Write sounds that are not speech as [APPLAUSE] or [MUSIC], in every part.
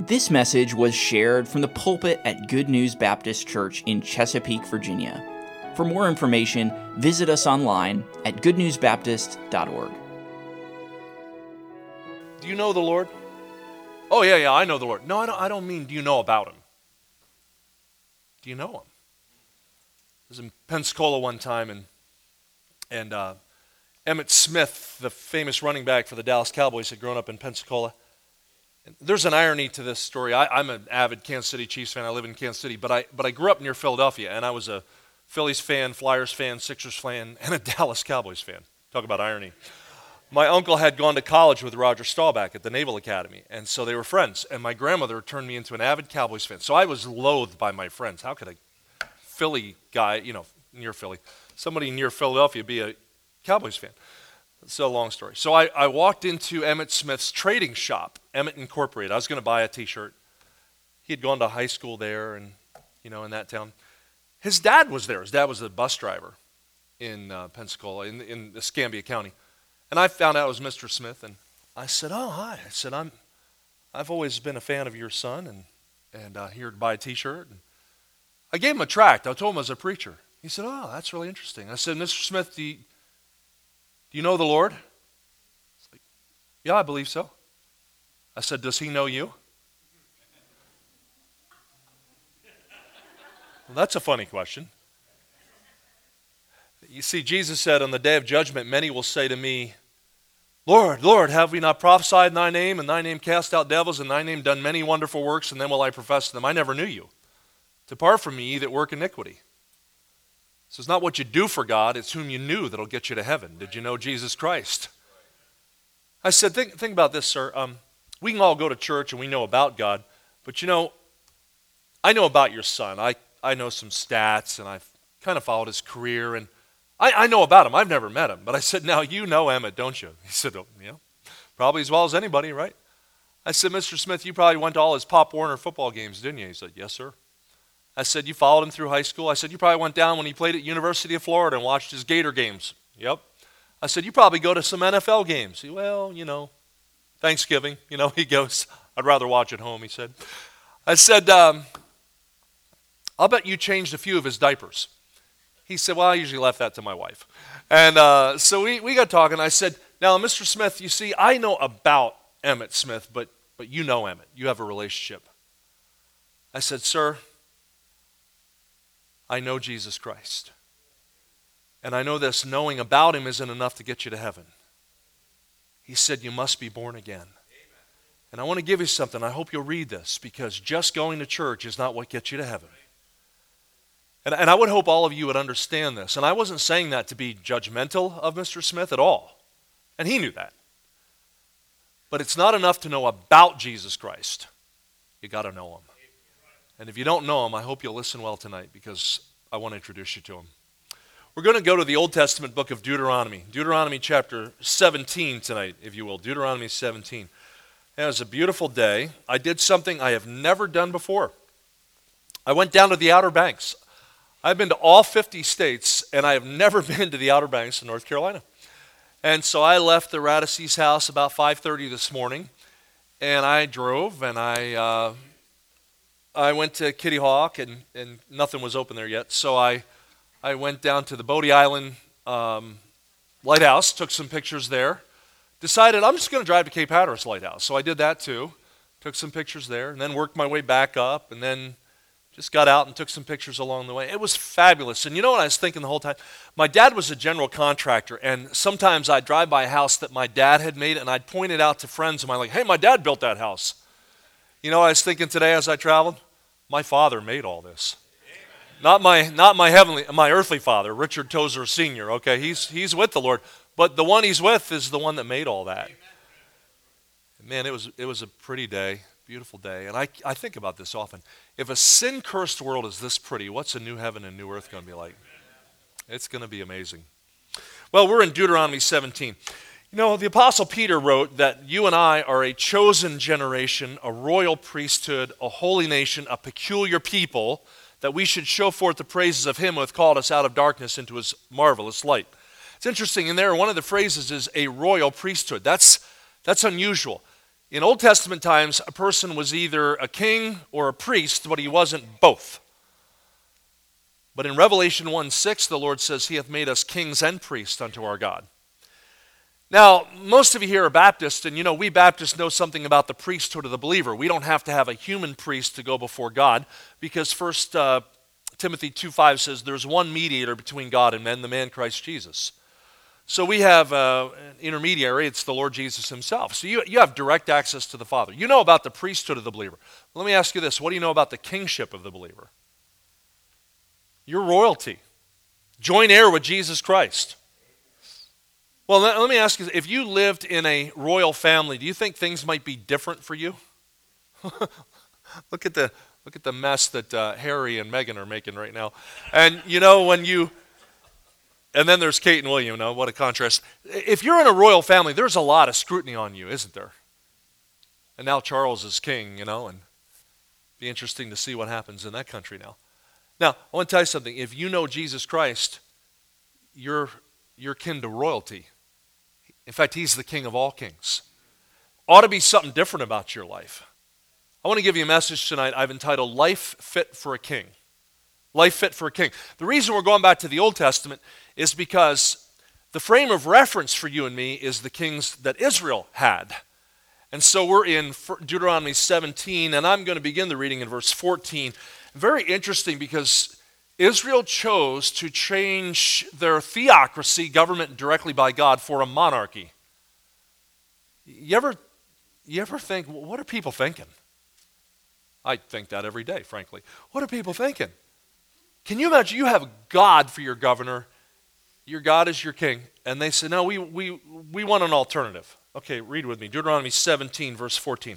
This message was shared from the pulpit at Good News Baptist Church in Chesapeake, Virginia. For more information, visit us online at goodnewsbaptist.org. Do you know the Lord? Oh, yeah, yeah, I know the Lord. No, I don't, I don't mean do you know about him? Do you know him? I was in Pensacola one time, and, and uh, Emmitt Smith, the famous running back for the Dallas Cowboys, had grown up in Pensacola. There's an irony to this story. I, am an avid Kansas City Chiefs fan. I live in Kansas City, but I, but I grew up near Philadelphia, and I was a Phillies fan, Flyers fan, Sixers fan, [LAUGHS] and a Dallas Cowboys fan. Talk about irony. My uncle had gone to college with Roger Staubach at the Naval Academy, and so they were friends. And my grandmother turned me into an avid Cowboys fan. So I was loathed by my friends. How could a Philly guy, you know, near Philly, somebody near Philadelphia be a Cowboys fan? It's a long story. So I, I walked into Emmitt Smith's trading shop, Emmitt Incorporated. I was going to buy a T-shirt. He had gone to high school there, and you know, in that town. His dad was there. His dad was a bus driver in uh, Pensacola, in, in Escambia County. And I found out it was Mr. Smith, and I said, "Oh, hi." I said, "I'm, I've always been a fan of your son, and and uh, here to buy a T-shirt." And I gave him a tract. I told him I was a preacher. He said, "Oh, that's really interesting." I said, "Mr. Smith, do you, do you know the Lord? Like, yeah, I believe so. I said, Does he know you? Well, that's a funny question. You see, Jesus said, On the day of judgment, many will say to me, Lord, Lord, have we not prophesied in thy name, and thy name cast out devils, and thy name done many wonderful works, and then will I profess to them, I never knew you. Depart from me, ye that work iniquity. So it's not what you do for God, it's whom you knew that'll get you to heaven. Did you know Jesus Christ? I said, think, think about this, sir. Um, we can all go to church and we know about God, but you know, I know about your son. I, I know some stats and I've kind of followed his career and I, I know about him. I've never met him. But I said, Now you know Emmitt, don't you? [LAUGHS] He said, oh, Yeah, probably as well as anybody, right? I said, Mr. Smith, you probably went to all his Pop Warner football games, didn't you? He said, Yes, sir. I said, You followed him through high school? I said, You probably went down when he played at University of Florida and watched his Gator games. Yep. I said, You probably go to some NFL games. He, well, you know, Thanksgiving, you know, [LAUGHS] he goes, I'd rather watch at home, he said. I said, um, I'll bet you changed a few of his diapers. He said, Well, I usually left that to my wife. And uh, so we, we got talking. I said, Now, Mr. Smith, you see, I know about Emmitt Smith, but, but you know Emmitt. You have a relationship. I said, Sir, I know Jesus Christ. And I know this knowing about him isn't enough to get you to heaven. He said, You must be born again. Amen. And I want to give you something. I hope you'll read this because just going to church is not what gets you to heaven. And, and I would hope all of you would understand this. And I wasn't saying that to be judgmental of Mr. Smith at all. And he knew that. But it's not enough to know about Jesus Christ, you got to know him. And if you don't know him, I hope you'll listen well tonight because I want to introduce you to him. We're going to go to the Old Testament book of Deuteronomy, Deuteronomy chapter 17 tonight, if you will. Deuteronomy 17. it was a beautiful day. I did something I have never done before. I went down to the Outer Banks. I've been to all 50 states, and I have never [LAUGHS] been to the Outer Banks of North Carolina. And so I left the Radices house about 5:30 this morning, and I drove and I uh, I went to Kitty Hawk, and, and nothing was open there yet. So I, I went down to the Bodie Island um, Lighthouse, took some pictures there. Decided I'm just going to drive to Cape Hatteras Lighthouse. So I did that too. Took some pictures there, and then worked my way back up, and then just got out and took some pictures along the way. It was fabulous. And you know what I was thinking the whole time? My dad was a general contractor, and sometimes I'd drive by a house that my dad had made, and I'd point it out to friends of mine, like, hey, my dad built that house. You know what I was thinking today as I traveled? My father made all this. Not my, not my heavenly, my earthly father, Richard Tozour Sr., okay? He's, he's with the Lord. But the one he's with is the one that made all that. Man, it was, it was a pretty day, beautiful day. And I, I think about this often. If a sin cursed world is this pretty, what's a new heaven and new earth going to be like? It's going to be amazing. Well, we're in Deuteronomy 17. You know, the Apostle Peter wrote that you and I are a chosen generation, a royal priesthood, a holy nation, a peculiar people, that we should show forth the praises of him who hath called us out of darkness into his marvelous light. It's interesting in there, one of the phrases is a royal priesthood. That's, that's unusual. In Old Testament times, a person was either a king or a priest, but he wasn't both. But in Revelation 1 6, the Lord says, He hath made us kings and priests unto our God. Now, most of you here are Baptists, and you know, we Baptists know something about the priesthood of the believer. We don't have to have a human priest to go before God because First uh, Timothy 2 5 says, There's one mediator between God and men, the man Christ Jesus. So we have uh, an intermediary, it's the Lord Jesus himself. So you, you have direct access to the Father. You know about the priesthood of the believer. Let me ask you this what do you know about the kingship of the believer? You're royalty, joint heir with Jesus Christ. Well, let, me ask you if you lived in a royal family, do you think things might be different for you? [LAUGHS] look at the look at the mess that uh, Harry and Meghan are making right now. And you know when you and then there's Kate and William. Now, what a contrast. If you're in a royal family, there's a lot of scrutiny on you, isn't there? And now Charles is king, you know, and be interesting to see what happens in that country now. Now, I want to tell you something. If you know Jesus Christ, you're, you're kin to royalty. In fact, he's the king of all kings. Ought to be something different about your life. I want to give you a message tonight I've entitled Life Fit for a King. Life Fit for a King. The reason we're going back to the Old Testament is because the frame of reference for you and me is the kings that Israel had. And so we're in Deuteronomy 17, and I'm going to begin the reading in verse 14. Very interesting because Israel chose to change their theocracy, government directly by God, for a monarchy. You ever, you ever think, what are people thinking? I think that every day, frankly. What are people thinking? Can you imagine you have God for your governor, your God is your king, and they say, no, we, we, we want an alternative. Okay, read with me Deuteronomy 17, verse 14.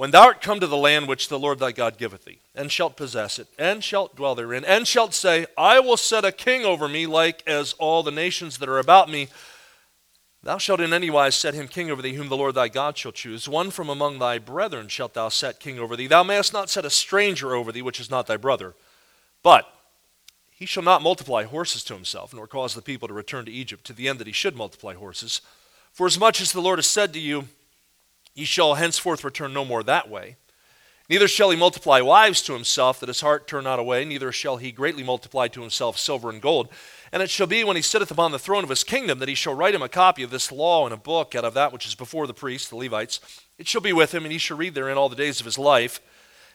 When thou art come to the land which the Lord thy God giveth thee, and shalt possess it, and shalt dwell therein, and shalt say, I will set a king over me, like as all the nations that are about me, thou shalt in any wise set him king over thee, whom the Lord thy God shall choose. One from among thy brethren shalt thou set king over thee. Thou mayest not set a stranger over thee, which is not thy brother. But he shall not multiply horses to himself, nor cause the people to return to Egypt, to the end that he should multiply horses. For as much as the Lord has said to you, Ye shall henceforth return no more that way. Neither shall he multiply wives to himself, that his heart turn not away, neither shall he greatly multiply to himself silver and gold. And it shall be when he sitteth upon the throne of his kingdom that he shall write him a copy of this law in a book out of that which is before the priests, the Levites. It shall be with him, and he shall read therein all the days of his life,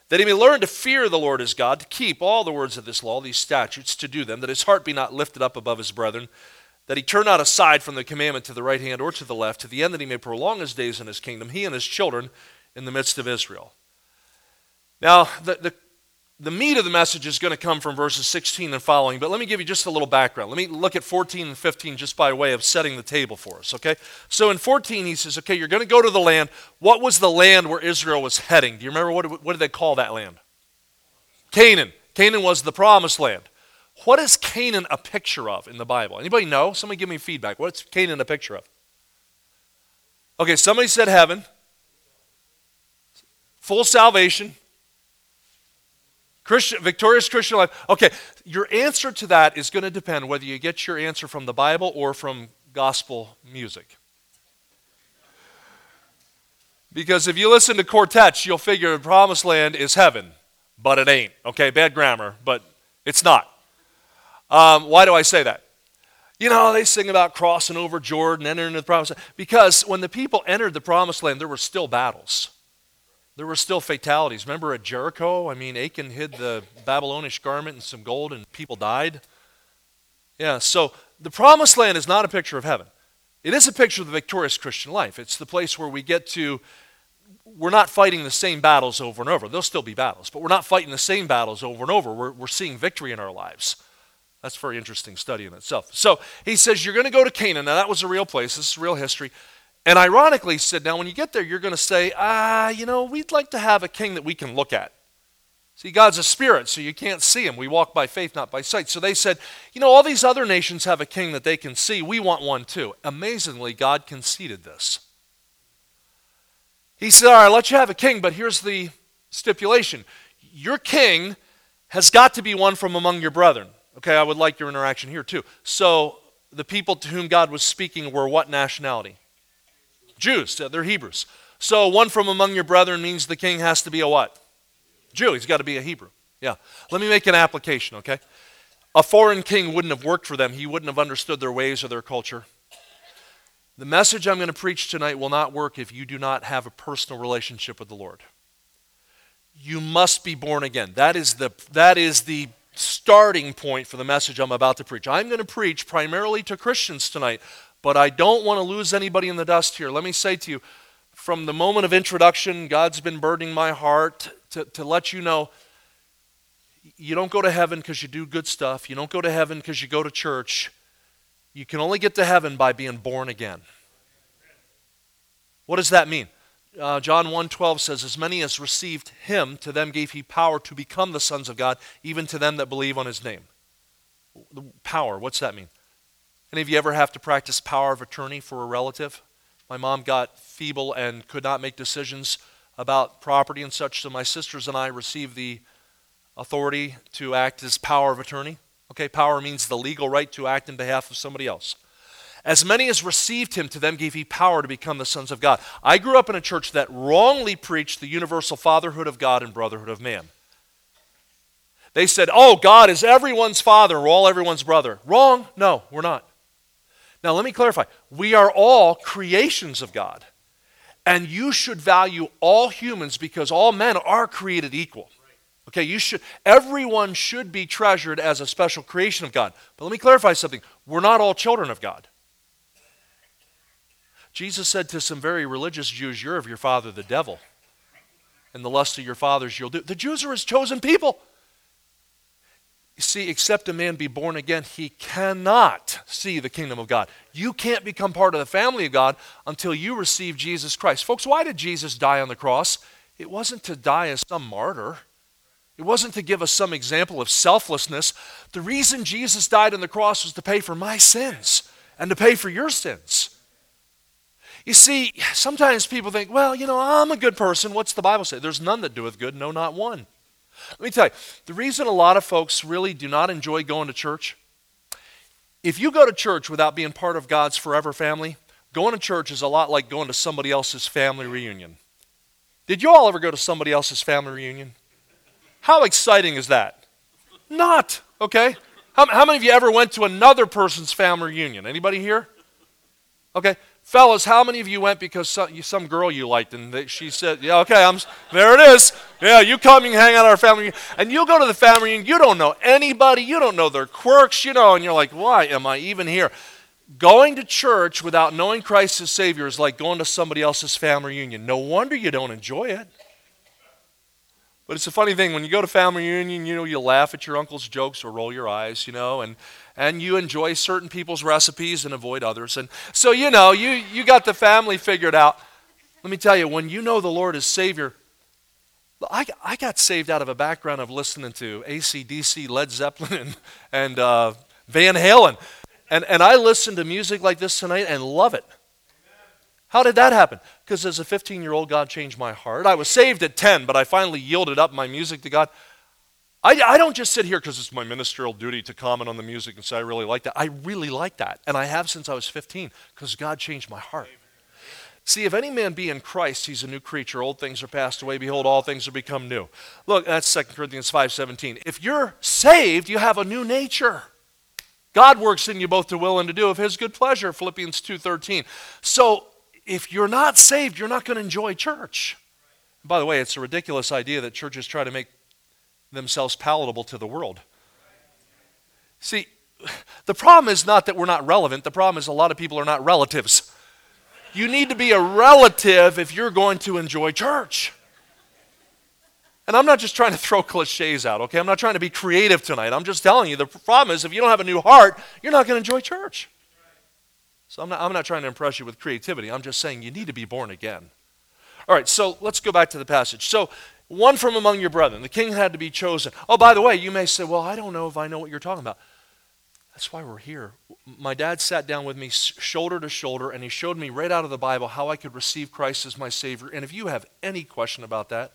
that he may learn to fear the Lord his God, to keep all the words of this law, these statutes, to do them, that his heart be not lifted up above his brethren that he turn not aside from the commandment to the right hand or to the left, to the end that he may prolong his days in his kingdom, he and his children in the midst of Israel. Now, the, the, the meat of the message is going to come from verses 16 and following, but let me give you just a little background. Let me look at 14 and 15 just by way of setting the table for us, okay? So in 14, he says, okay, you're going to go to the land. What was the land where Israel was heading? Do you remember what, what did they call that land? Canaan. Canaan was the promised land. What is Canaan a picture of in the Bible? Anybody know? Somebody give me feedback. What's Canaan a picture of? Okay, somebody said heaven, full salvation, Christian, victorious Christian life. Okay, your answer to that is going to depend whether you get your answer from the Bible or from gospel music. Because if you listen to quartets, you'll figure the promised land is heaven, but it ain't. Okay, bad grammar, but it's not. Um, why do I say that? You know, they sing about crossing over Jordan, entering the promised land. Because when the people entered the promised land, there were still battles. There were still fatalities. Remember at Jericho? I mean, Achan hid the Babylonish garment and some gold, and people died. Yeah, so the promised land is not a picture of heaven. It is a picture of the victorious Christian life. It's the place where we get to, we're not fighting the same battles over and over. There'll still be battles, but we're not fighting the same battles over and over. We're, we're seeing victory in our lives. That's a very interesting study in itself. So he says, You're going to go to Canaan. Now, that was a real place. This is real history. And ironically, he said, Now, when you get there, you're going to say, Ah, you know, we'd like to have a king that we can look at. See, God's a spirit, so you can't see him. We walk by faith, not by sight. So they said, You know, all these other nations have a king that they can see. We want one too. Amazingly, God conceded this. He said, All right, I'll let you have a king, but here's the stipulation your king has got to be one from among your brethren. Okay, I would like your interaction here too. So, the people to whom God was speaking were what nationality? Jews. They're Hebrews. So one from among your brethren means the king has to be a what? Jew. He's got to be a Hebrew. Yeah. Let me make an application, okay? A foreign king wouldn't have worked for them. He wouldn't have understood their ways or their culture. The message I'm going to preach tonight will not work if you do not have a personal relationship with the Lord. You must be born again. That is the, that is the starting point for the message I'm about to preach. I'm going to preach primarily to Christians tonight, but I don't want to lose anybody in the dust here. Let me say to you, from the moment of introduction, God's been burdening my heart to, to let you know you don't go to heaven because you do good stuff. You don't go to heaven because you go to church. You can only get to heaven by being born again. What does that mean? Uh, John 1:12 says, "As many as received him, to them gave he power to become the sons of God, even to them that believe on his name." Power, what's that mean? Any of you ever have to practice power of attorney for a relative? My mom got feeble and could not make decisions about property and such, so my sisters and I received the authority to act as power of attorney. Okay, power means the legal right to act in behalf of somebody else. As many as received him, to them gave he power to become the sons of God. I grew up in a church that wrongly preached the universal fatherhood of God and brotherhood of man. They said, oh, God is everyone's father, we're all everyone's brother. Wrong. No, we're not. Now, let me clarify. We are all creations of God. And you should value all humans because all men are created equal. Okay, you should everyone should be treasured as a special creation of God. But let me clarify something. We're not all children of God. Jesus said to some very religious Jews, You're of your father the devil, and the lust of your fathers you'll do. The Jews are his chosen people. You see, except a man be born again, he cannot see the kingdom of God. You can't become part of the family of God until you receive Jesus Christ. Folks, why did Jesus die on the cross? It wasn't to die as some martyr. It wasn't to give us some example of selflessness. The reason Jesus died on the cross was to pay for my sins and to pay for your sins. You see, sometimes people think, well, you know, I'm a good person. What's the Bible say? There's none that doeth good, no, not one. Let me tell you, the reason a lot of folks really do not enjoy going to church, if you go to church without being part of God's forever family, going to church is a lot like going to somebody else's family reunion. Did you all ever go to somebody else's family reunion? How exciting is that? Not, okay? How, how many of you ever went to another person's family reunion? Anybody here? Okay, Fellas, how many of you went because some, some girl you liked and they, she said, Yeah, okay, I'm, there it is. Yeah, you come and hang out at our family. And you'll go to the family and you don't know anybody, you don't know their quirks, you know, and you're like, Why am I even here? Going to church without knowing Christ as Savior is like going to somebody else's family reunion. No wonder you don't enjoy it. But it's a funny thing when you go to family reunion, you know, you laugh at your uncle's jokes or roll your eyes, you know, and and you enjoy certain people's recipes and avoid others. And so, you know, you, you got the family figured out. Let me tell you, when you know the Lord is Savior, I, I got saved out of a background of listening to ACDC, Led Zeppelin, [LAUGHS] and, uh, Van Halen. And, and I listen to music like this tonight and love it. How did that happen? Because as a 15 year old, God changed my heart. I was saved at 10, but I finally yielded up my music to God. I, I don't just sit here because it's my ministerial duty to comment on the music and say I really like that. I really like that. And I have since I was 15 because God changed my heart. See, if any man be in Christ, he's a new creature. Old things are passed away. Behold, all things are become new. Look, that's 2 Corinthians 5.17. If you're saved, you have a new nature. God works in you both to will and to do of his good pleasure, Philippians 2.13. So if you're not saved, you're not going to enjoy church. By the way, it's a ridiculous idea that churches try to make themselves palatable to the world. See, the problem is not that we're not relevant, the problem is a lot of people are not relatives. You need to be a relative if you're going to enjoy church. And I'm not just trying to throw cliches out, okay? I'm not trying to be creative tonight. I'm just telling you the problem is if you don't have a new heart, you're not going to enjoy church. So I'm not, I'm not trying to impress you with creativity. I'm just saying you need to be born again. All right, so let's go back to the passage. So one from among your brethren. The king had to be chosen. Oh, by the way, you may say, well, I don't know if I know what you're talking about. That's why we're here. My dad sat down with me shoulder to shoulder and he showed me right out of the Bible how I could receive Christ as my Savior. And if you have any question about that,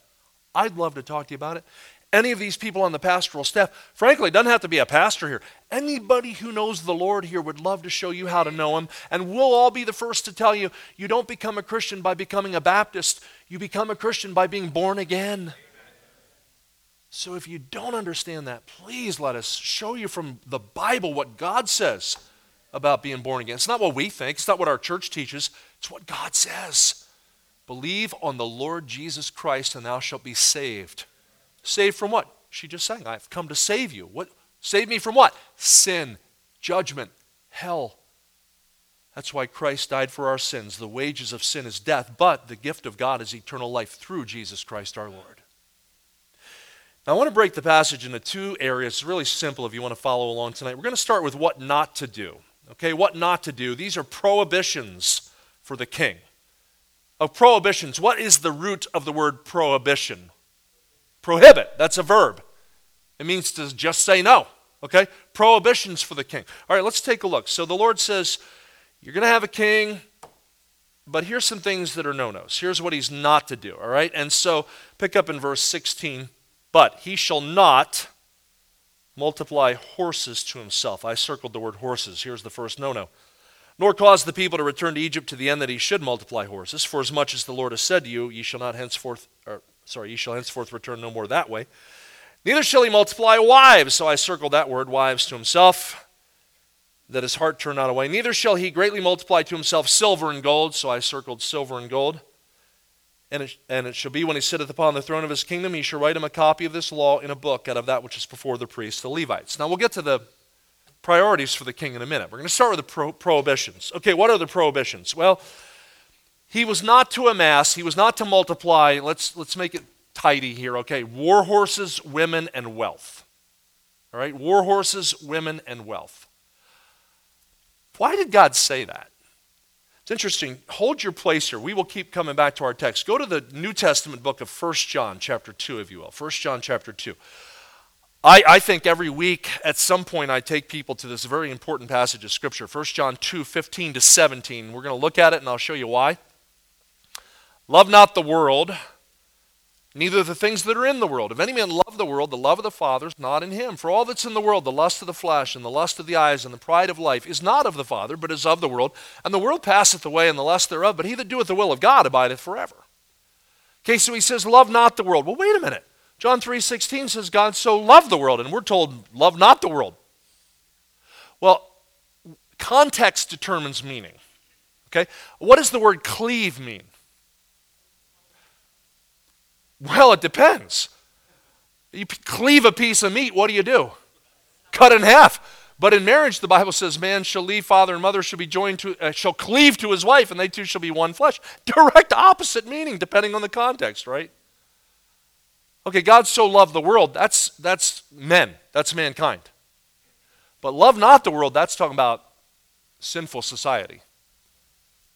I'd love to talk to you about it. Any of these people on the pastoral staff. Frankly, it doesn't have to be a pastor here. Anybody who knows the Lord here would love to show you how to know Him. And we'll all be the first to tell you you don't become a Christian by becoming a Baptist, you become a Christian by being born again. So if you don't understand that, please let us show you from the Bible what God says about being born again. It's not what we think, it's not what our church teaches, it's what God says. Believe on the Lord Jesus Christ and thou shalt be saved. Saved from what? She just sang, I've come to save you. What save me from what? Sin, judgment, hell. That's why Christ died for our sins. The wages of sin is death, but the gift of God is eternal life through Jesus Christ our Lord. Now, I want to break the passage into two areas. It's really simple if you want to follow along tonight. We're going to start with what not to do. Okay, what not to do. These are prohibitions for the king. Of prohibitions, what is the root of the word prohibition? Prohibit. That's a verb. It means to just say no. Okay? Prohibitions for the king. All right, let's take a look. So the Lord says, You're going to have a king, but here's some things that are no nos. Here's what he's not to do. All right? And so pick up in verse 16. But he shall not multiply horses to himself. I circled the word horses. Here's the first no no. Nor cause the people to return to Egypt to the end that he should multiply horses. For as much as the Lord has said to you, ye shall not henceforth, or sorry, ye shall henceforth return no more that way. Neither shall he multiply wives. So I circled that word, wives, to himself, that his heart turn not away. Neither shall he greatly multiply to himself silver and gold. So I circled silver and gold. And it, and it shall be when he sitteth upon the throne of his kingdom, he shall write him a copy of this law in a book out of that which is before the priests, the Levites. Now we'll get to the priorities for the king in a minute. We're going to start with the pro- prohibitions. Okay, what are the prohibitions? Well, he was not to amass, he was not to multiply. Let's, let's make it tidy here, okay? War horses, women, and wealth. All right, war horses, women, and wealth. Why did God say that? It's interesting. Hold your place here. We will keep coming back to our text. Go to the New Testament book of 1 John, chapter 2, if you will. 1 John, chapter 2. I, I think every week at some point I take people to this very important passage of Scripture, 1 John 2, 15 to 17. We're going to look at it and I'll show you why. Love not the world neither the things that are in the world. If any man love the world, the love of the Father is not in him. For all that's in the world, the lust of the flesh, and the lust of the eyes, and the pride of life, is not of the Father, but is of the world. And the world passeth away, and the lust thereof, but he that doeth the will of God abideth forever. Okay, so he says, Love not the world. Well, wait a minute. John 3:16 says God so loved the world, and we're told, love not the world. Well, context determines meaning. Okay? What does the word cleave mean? Well, it depends. You cleave a piece of meat, what do you do? Cut in half. But in marriage, the Bible says, man shall leave father and mother, shall be joined to, uh, shall cleave to his wife, and they two shall be one flesh. Direct opposite meaning, depending on the context, right? Okay, God so loved the world, that's, that's men, that's mankind. But love not the world, that's talking about sinful society.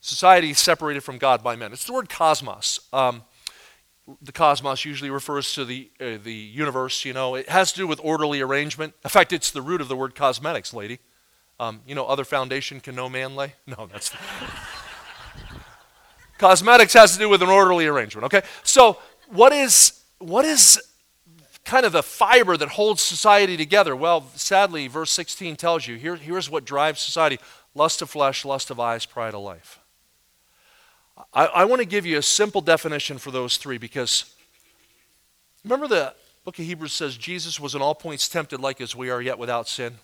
Society separated from God by men. It's the word cosmos. Um, the cosmos usually refers to the, uh, the universe, you know. It has to do with orderly arrangement. In fact, it's the root of the word cosmetics, lady. Um, you know, other foundation can no man lay? [LAUGHS] No, that's. The... [LAUGHS] cosmetics has to do with an orderly arrangement, okay? So, what is, what is kind of the fiber that holds society together? Well, sadly, verse 16 tells you here, here's what drives society lust of flesh, lust of eyes, pride of life. I, I want to give you a simple definition for those three because remember the book of Hebrews says Jesus was in all points tempted like as we are, yet without sin.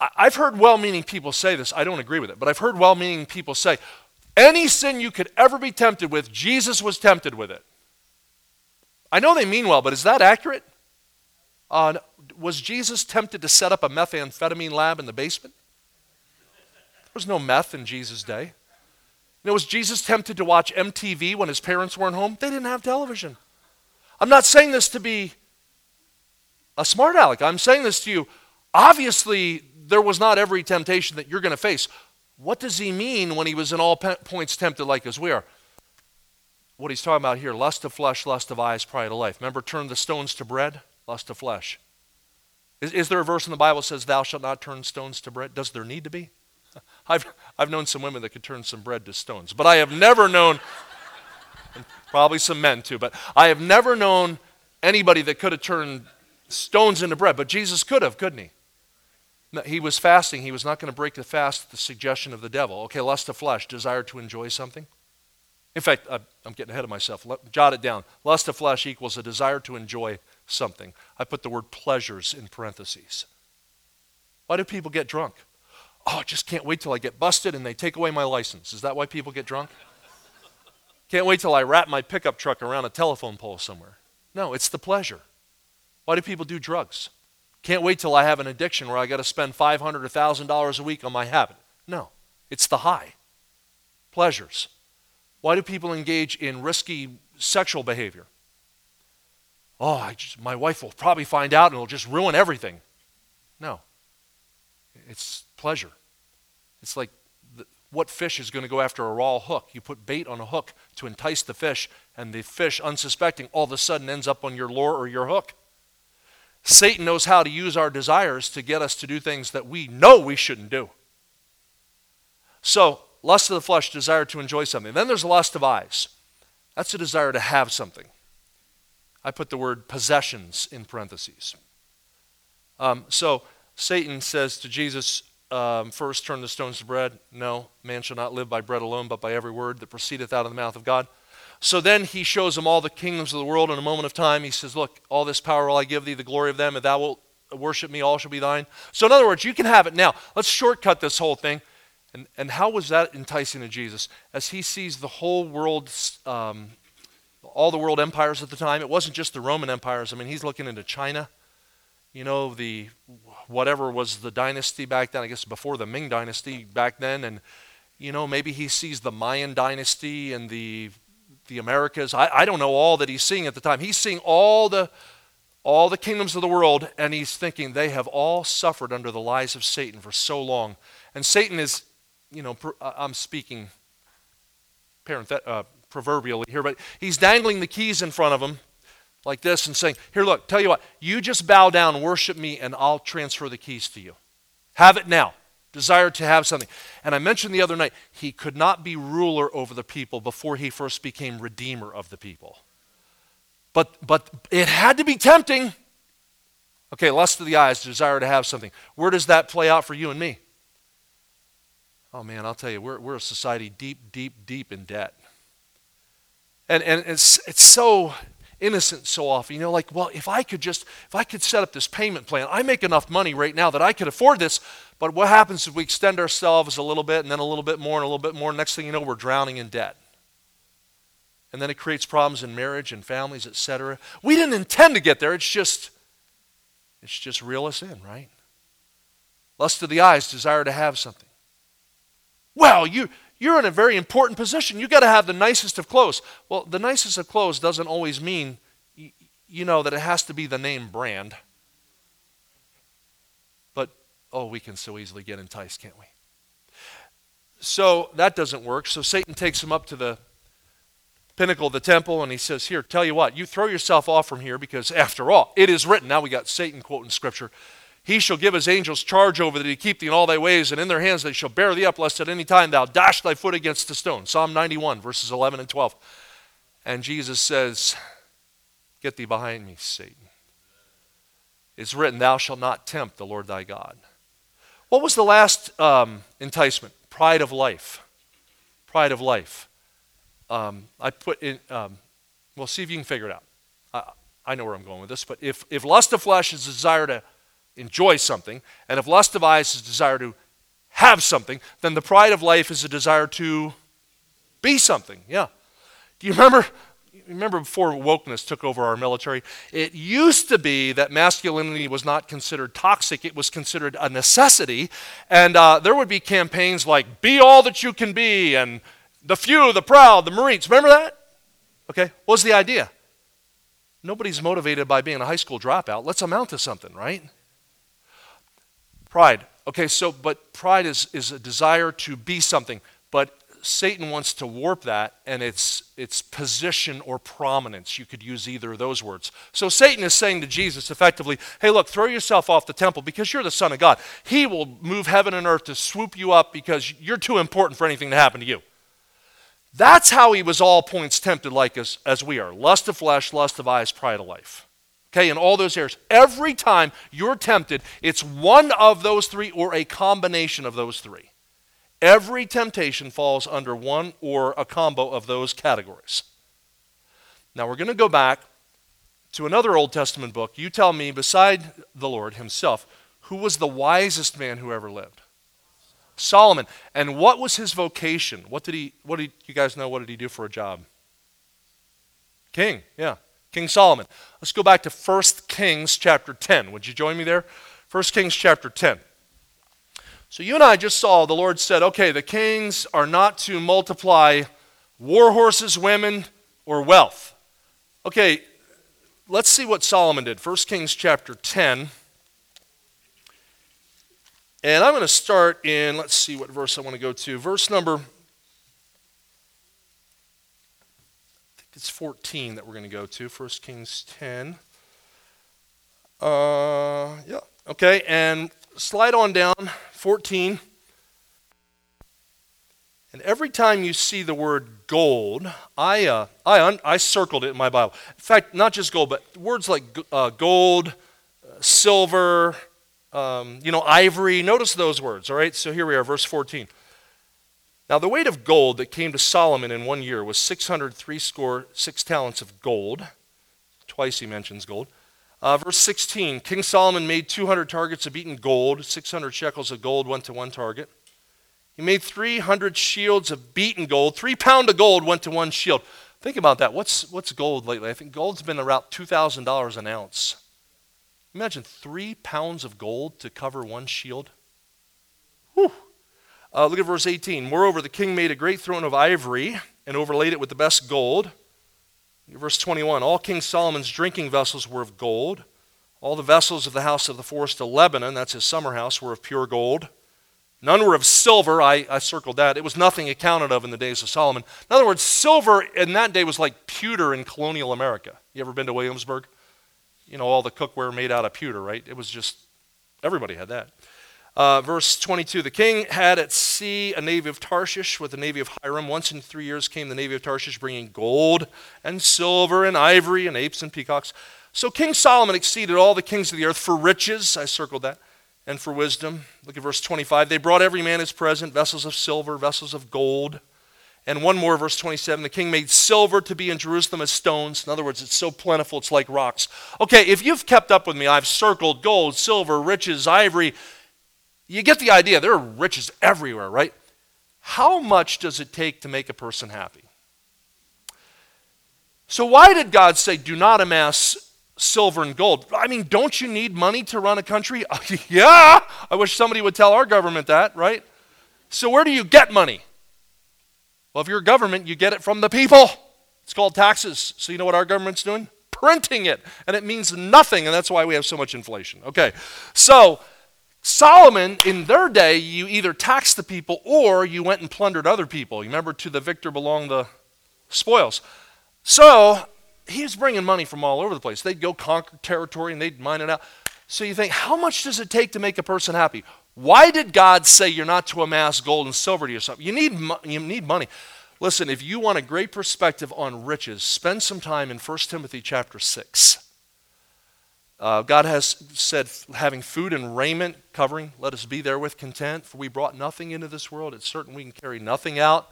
I, I've heard well meaning people say this. I don't agree with it, but I've heard well meaning people say, any sin you could ever be tempted with, Jesus was tempted with it. I know they mean well, but is that accurate? Uh, was Jesus tempted to set up a methamphetamine lab in the basement? There was no meth in Jesus' day. You know, was Jesus tempted to watch MTV when his parents weren't home? They didn't have television. I'm not saying this to be a smart aleck. I'm saying this to you. Obviously, there was not every temptation that you're going to face. What does he mean when he was in all points tempted like as we are? What he's talking about here lust of flesh, lust of eyes, pride of life. Remember, turn the stones to bread? Lust of flesh. Is, is there a verse in the Bible that says, Thou shalt not turn stones to bread? Does there need to be? [LAUGHS] I've, I've known some women that could turn some bread to stones, but I have never known, probably some men too, but I have never known anybody that could have turned stones into bread, but Jesus could have, couldn't he? He was fasting. He was not going to break the fast at the suggestion of the devil. Okay, lust of flesh, desire to enjoy something. In fact, I'm getting ahead of myself. Jot it down. Lust of flesh equals a desire to enjoy something. I put the word pleasures in parentheses. Why do people get drunk? Oh, I just can't wait till I get busted and they take away my license. Is that why people get drunk? Can't wait till I wrap my pickup truck around a telephone pole somewhere. No, it's the pleasure. Why do people do drugs? Can't wait till I have an addiction where I got to spend 500 or $1,000 a week on my habit. No, it's the high. Pleasures. Why do people engage in risky sexual behavior? Oh, just, my wife will probably find out and it'll just ruin everything. No, it's pleasure. It's like the, what fish is going to go after a raw hook? You put bait on a hook to entice the fish, and the fish, unsuspecting, all of a sudden ends up on your lure or your hook. Satan knows how to use our desires to get us to do things that we know we shouldn't do. So, lust of the flesh, desire to enjoy something. Then there's lust of eyes. That's a desire to have something. I put the word possessions in parentheses. Um, so, Satan says to Jesus, um, first turn the stones to bread. No, man shall not live by bread alone, but by every word that proceedeth out of the mouth of God. So then he shows him all the kingdoms of the world in a moment of time. He says, Look, all this power will I give thee, the glory of them, if thou wilt worship me, all shall be thine. So, in other words, you can have it now. Let's shortcut this whole thing. And, and how was that enticing to Jesus? As he sees the whole world, um, all the world empires at the time, it wasn't just the Roman empires. I mean, he's looking into China, you know, the whatever was the dynasty back then, I guess before the Ming dynasty back then, and you know, maybe he sees the Mayan dynasty and the the Americas. I, I don't know all that he's seeing at the time. He's seeing all the all the kingdoms of the world, and he's thinking they have all suffered under the lies of Satan for so long. And Satan is, you know, uh, I'm speaking parenthet- uh, proverbially here, but he's dangling the keys in front of him like this and saying, Here, look, tell you what, you just bow down, worship me, and I'll transfer the keys to you. Have it now. Desire to have something. And I mentioned the other night, he could not be ruler over the people before he first became redeemer of the people. But, but it had to be tempting. Okay, lust of the eyes, desire to have something. Where does that play out for you and me? Oh man, I'll tell you, we're, we're a society deep, deep, deep in debt. And, and it's, it's so innocent so often. You know, like, well, if I could just, if I could set up this payment plan, I make enough money right now that I could afford this. But what happens if we extend ourselves a little bit and then a little bit more and a little bit more? Next thing you know, we're drowning in debt. And then it creates problems in marriage and families, etc. We didn't intend to get there. It's just, it's just reel us in, right? Lust of the eyes, desire to have something. Well, you, you're in a very important position. You've got to have the nicest of clothes. Well, the nicest of clothes doesn't always mean, you know, that it has to be the name brand. But, oh, we can so easily get enticed, can't we? So that doesn't work. So Satan takes him up to the pinnacle of the temple and he says, Here, tell you what, you throw yourself off from here because, after all, it is written. Now we got Satan quoting scripture. He shall give his angels charge over thee to keep thee in all thy ways, and in their hands they shall bear thee up, lest at any time thou dash thy foot against a stone. Psalm 91, verses 11 and 12. And Jesus says, Get thee behind me, Satan. It's written, Thou shalt not tempt the Lord thy God. What was the last um, enticement? Pride of life. Pride of life. Um, I put in, um, well, see if you can figure it out. I, I know where I'm going with this, but if, if lust of flesh is desire to enjoy something, and if lust of eyes is desire to have something, then the pride of life is a desire to be something. Yeah. Do you remember? Remember before wokeness took over our military? It used to be that masculinity was not considered toxic, it was considered a necessity. And uh, there would be campaigns like, be all that you can be, and the few, the proud, the Marines. Remember that? Okay. What was the idea? Nobody's motivated by being a high school dropout. Let's amount to something, right? Pride. Okay, so, but pride is, is a desire to be something, but Satan wants to warp that and its, its position or prominence. You could use either of those words. So Satan is saying to Jesus effectively, hey, look, throw yourself off the temple because you're the Son of God. He will move heaven and earth to swoop you up because you're too important for anything to happen to you. That's how he was all points tempted like as, as we are lust of flesh, lust of eyes, pride of life. Okay, in all those areas. Every time you're tempted, it's one of those three or a combination of those three. Every temptation falls under one or a combo of those categories. Now we're going to go back to another Old Testament book. You tell me, beside the Lord Himself, who was the wisest man who ever lived? Solomon. And what was his vocation? What did he, what did you guys know? What did he do for a job? King, yeah. King Solomon. Let's go back to 1 Kings chapter 10. Would you join me there? 1 Kings chapter 10. So you and I just saw the Lord said, okay, the kings are not to multiply war horses, women, or wealth. Okay, let's see what Solomon did. 1 Kings chapter 10. And I'm going to start in, let's see what verse I want to go to. Verse number it's 14 that we're going to go to, 1 Kings 10. Uh, yeah, okay, and slide on down, 14. And every time you see the word gold, I, uh, I, un- I circled it in my Bible. In fact, not just gold, but words like uh, gold, uh, silver, um, you know, ivory. Notice those words, all right? So here we are, verse 14. Now, the weight of gold that came to Solomon in one year was 603 score, six talents of gold. Twice he mentions gold. Uh, verse 16 King Solomon made 200 targets of beaten gold. 600 shekels of gold went to one target. He made 300 shields of beaten gold. Three pound of gold went to one shield. Think about that. What's, what's gold lately? I think gold's been around $2,000 an ounce. Imagine three pounds of gold to cover one shield. Whew. Uh, look at verse 18. Moreover, the king made a great throne of ivory and overlaid it with the best gold. Verse 21 All King Solomon's drinking vessels were of gold. All the vessels of the house of the forest of Lebanon, that's his summer house, were of pure gold. None were of silver. I, I circled that. It was nothing accounted of in the days of Solomon. In other words, silver in that day was like pewter in colonial America. You ever been to Williamsburg? You know, all the cookware made out of pewter, right? It was just, everybody had that. Uh, verse 22 The king had at sea a navy of Tarshish with a navy of Hiram. Once in three years came the navy of Tarshish bringing gold and silver and ivory and apes and peacocks. So King Solomon exceeded all the kings of the earth for riches. I circled that. And for wisdom. Look at verse 25. They brought every man his present vessels of silver, vessels of gold. And one more, verse 27 the king made silver to be in Jerusalem as stones. In other words, it's so plentiful, it's like rocks. Okay, if you've kept up with me, I've circled gold, silver, riches, ivory, you get the idea. There are riches everywhere, right? How much does it take to make a person happy? So, why did God say, do not amass silver and gold? I mean, don't you need money to run a country? [LAUGHS] yeah, I wish somebody would tell our government that, right? So, where do you get money? Well, if you're a government, you get it from the people. It's called taxes. So, you know what our government's doing? Printing it. And it means nothing, and that's why we have so much inflation. Okay, so Solomon, in their day, you either taxed the people or you went and plundered other people. You remember, to the victor belong the spoils. So he was bringing money from all over the place. They'd go conquer territory and they'd mine it out. So you think, how much does it take to make a person happy? Why did God say you're not to amass gold and silver to yourself? You need, you need money. Listen, if you want a great perspective on riches, spend some time in 1 Timothy chapter 6. Uh, God has said, having food and raiment covering, let us be there with content, for we brought nothing into this world. It's certain we can carry nothing out.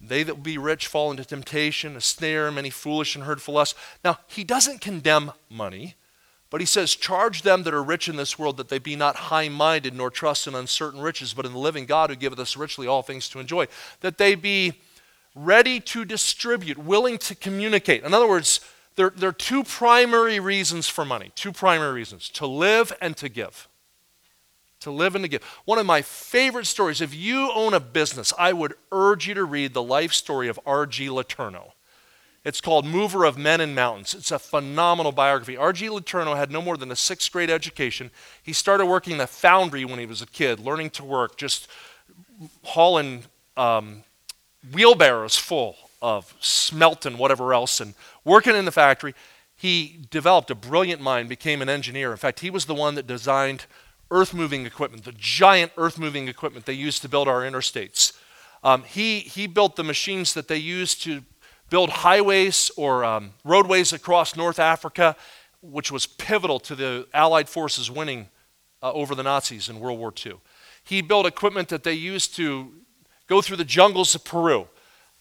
They that will be rich fall into temptation, a snare, many foolish and hurtful lusts. Now, he doesn't condemn money, but he says, Charge them that are rich in this world that they be not high minded, nor trust in uncertain riches, but in the living God who giveth us richly all things to enjoy. That they be ready to distribute, willing to communicate. In other words, there, there are two primary reasons for money, two primary reasons to live and to give. To live and to give. One of my favorite stories, if you own a business, I would urge you to read the life story of R.G. LeTourneau. It's called Mover of Men and Mountains. It's a phenomenal biography. R.G. LeTourneau had no more than a sixth grade education. He started working in a foundry when he was a kid, learning to work, just hauling um, wheelbarrows full of smelt and whatever else, and working in the factory. He developed a brilliant mind, became an engineer. In fact, he was the one that designed earth moving equipment, the giant earth moving equipment they used to build our interstates. Um, he, he built the machines that they used to build highways or um, roadways across North Africa. which was pivotal to the Allied forces winning uh, over the Nazis in World War II. He built equipment that they used to go through the jungles of Peru.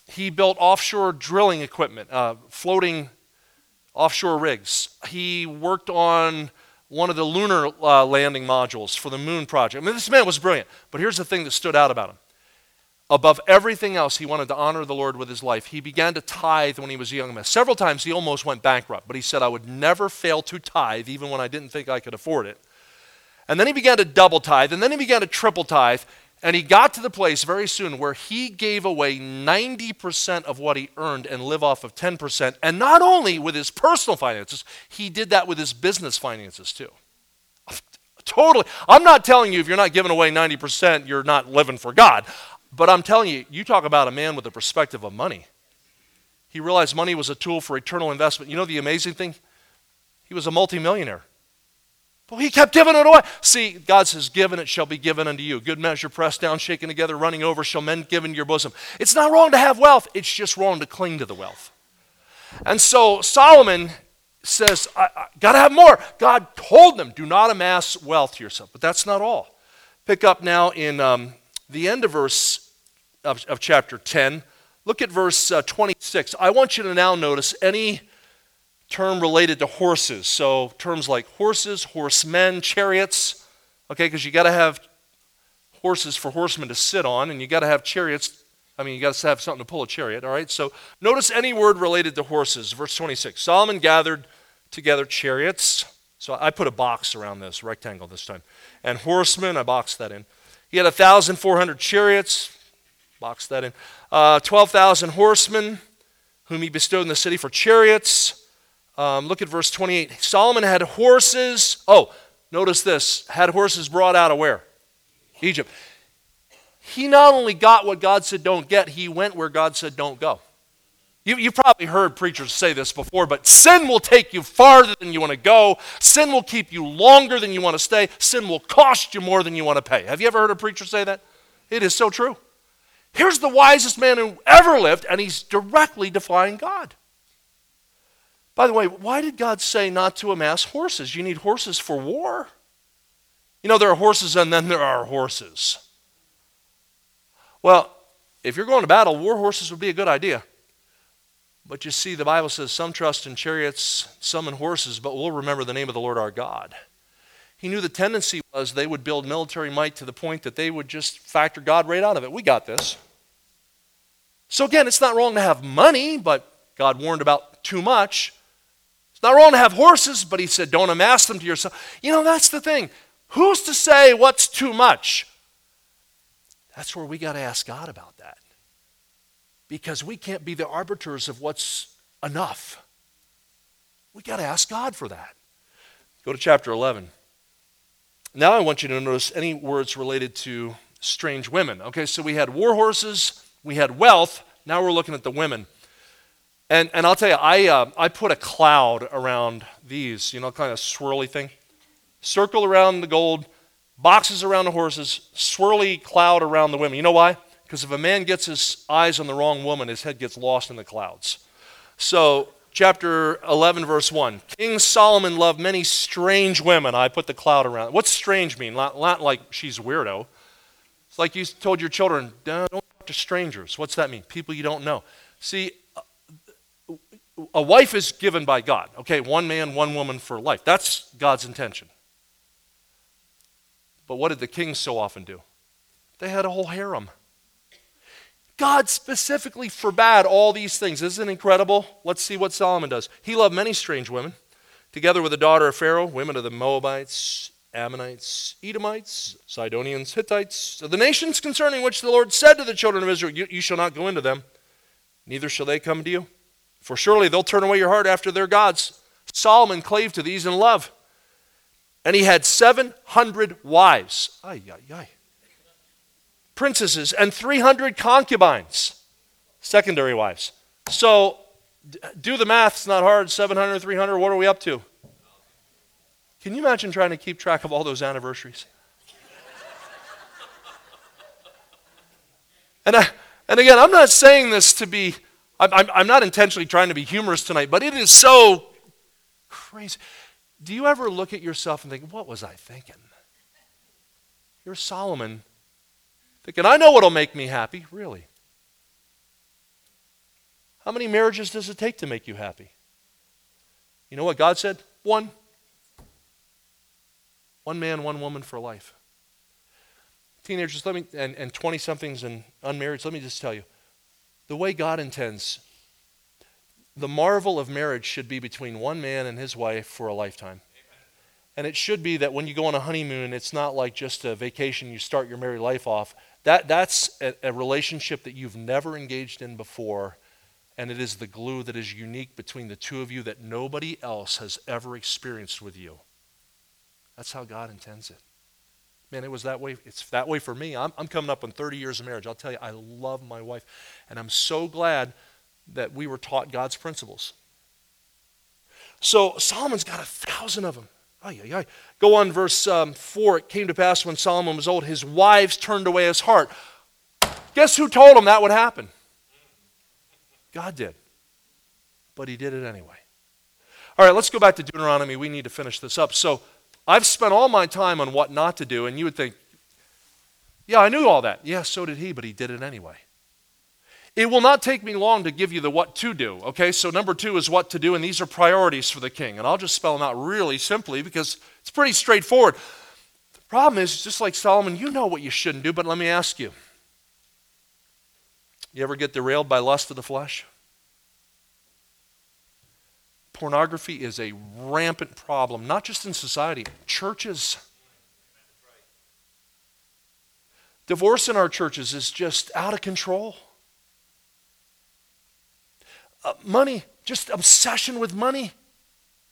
He built offshore drilling equipment, uh, floating offshore rigs. He worked on one of the lunar uh, landing modules for the moon project. I mean, this man was brilliant. But here's the thing that stood out about him. Above everything else, he wanted to honor the Lord with his life. He began to tithe when he was a young man. Several times he almost went bankrupt, but he said, I would never fail to tithe, even when I didn't think I could afford it. And then he began to double tithe, and then he began to triple tithe. And he got to the place very soon where he gave away 90% of what he earned and live off of 10%. And not only with his personal finances, he did that with his business finances too. Totally. I'm not telling you if you're not giving away 90%, you're not living for God. But I'm telling you, you talk about a man with a perspective of money. He realized money was a tool for eternal investment. You know the amazing thing? He was a multimillionaire. But he kept giving it away. See, God says, Given it shall be given unto you. Good measure, pressed down, shaken together, running over, shall men give into your bosom. It's not wrong to have wealth, it's just wrong to cling to the wealth. And so Solomon says, I, I got to have more. God told them, do not amass wealth to yourself. But that's not all. Pick up now in um, the end of verse of, of, chapter 10. Look at verse uh, 26. I want you to now notice any term related to horses. So terms like horses, horsemen, chariots, okay, because you got to have horses for horsemen to sit on, and you got to have chariots. I mean, you got to have something to pull a chariot, all right? So notice any word related to horses. Verse 26 Solomon gathered together chariots. So I put a box around this, rectangle this time. And horsemen, I boxed that in. He had 1,400 chariots, boxed that in. Uh, 12,000 horsemen, whom he bestowed in the city for chariots. Um, look at verse 28. Solomon had horses. Oh, notice this had horses brought out of where? Egypt. He not only got what God said don't get, he went where God said don't go. You, you've probably heard preachers say this before, but sin will take you farther than you want to go. Sin will keep you longer than you want to stay. Sin will cost you more than you want to pay. Have you ever heard a preacher say that? It is so true. Here's the wisest man who ever lived, and he's directly defying God. By the way, why did God say not to amass horses? You need horses for war. You know, there are horses and then there are horses. Well, if you're going to battle, war horses would be a good idea. But you see, the Bible says some trust in chariots, some in horses, but we'll remember the name of the Lord our God. He knew the tendency was they would build military might to the point that they would just factor God right out of it. We got this. So again, it's not wrong to have money, but God warned about too much. Not wrong to have horses, but he said, don't amass them to yourself. You know, that's the thing. Who's to say what's too much? That's where we got to ask God about that. Because we can't be the arbiters of what's enough. We got to ask God for that. Go to chapter 11. Now I want you to notice any words related to strange women. Okay, so we had war horses, we had wealth, now we're looking at the women. And, and I'll tell you, I, uh, I put a cloud around these, you know, kind of swirly thing. Circle around the gold, boxes around the horses, swirly cloud around the women. You know why? Because if a man gets his eyes on the wrong woman, his head gets lost in the clouds. So, chapter 11, verse 1 King Solomon loved many strange women. I put the cloud around. What's strange mean? Not, not like she's weirdo. It's like you told your children, don't talk to strangers. What's that mean? People you don't know. See, a wife is given by God. Okay, one man, one woman for life. That's God's intention. But what did the kings so often do? They had a whole harem. God specifically forbade all these things. Isn't it incredible? Let's see what Solomon does. He loved many strange women, together with the daughter of Pharaoh, women of the Moabites, Ammonites, Edomites, Sidonians, Hittites, the nations concerning which the Lord said to the children of Israel, you, you shall not go into them, neither shall they come to you. For surely they'll turn away your heart after their gods. Solomon clave to these in love. And he had 700 wives. Ay, ay, ay. Princesses and 300 concubines, secondary wives. So do the math, it's not hard. 700, 300, what are we up to? Can you imagine trying to keep track of all those anniversaries? and, I, and again, I'm not saying this to be I'm, I'm, not intentionally trying to be humorous tonight, but it is so crazy. Do you ever look at yourself and think, what was I thinking? You're Solomon thinking, I know what'll make me happy. Really? How many marriages does it take to make you happy? You know what God said? One. One man, one woman for life. Teenagers, let me and, 20 somethings and unmarried, let me just tell you. The way God intends, the marvel of marriage should be between one man and his wife for a lifetime. And it should be that when you go on a honeymoon, it's not like just a vacation, you start your married life off. That, that's a, a relationship that you've never engaged in before and it is the glue that is unique between the two of you that nobody else has ever experienced with you. That's how God intends it. Man, it was that way. It's that way for me. I'm, I'm coming up on 30 years of marriage. I'll tell you, I love my wife. And I'm so glad that we were taught God's principles. So Solomon's got a thousand of them. Ay, ay, ay. Go on, verse um, 4. It came to pass when Solomon was old, his wives turned away his heart. Guess who told him that would happen? God did. But he did it anyway. All right, let's go back to Deuteronomy. We need to finish this up. So I've spent all my time on what not to do, and you would think, yeah, I knew all that. Yeah, so did he, but he did it anyway. It will not take me long to give you the what to do. Okay, so number two is what to do, and these are priorities for the king. And I'll just spell them out really simply because it's pretty straightforward. The problem is, just like Solomon, you know what you shouldn't do, but let me ask you you ever get derailed by lust of the flesh? Pornography is a rampant problem, not just in society, churches. Divorce in our churches is just out of control. Uh, money, just obsession with money.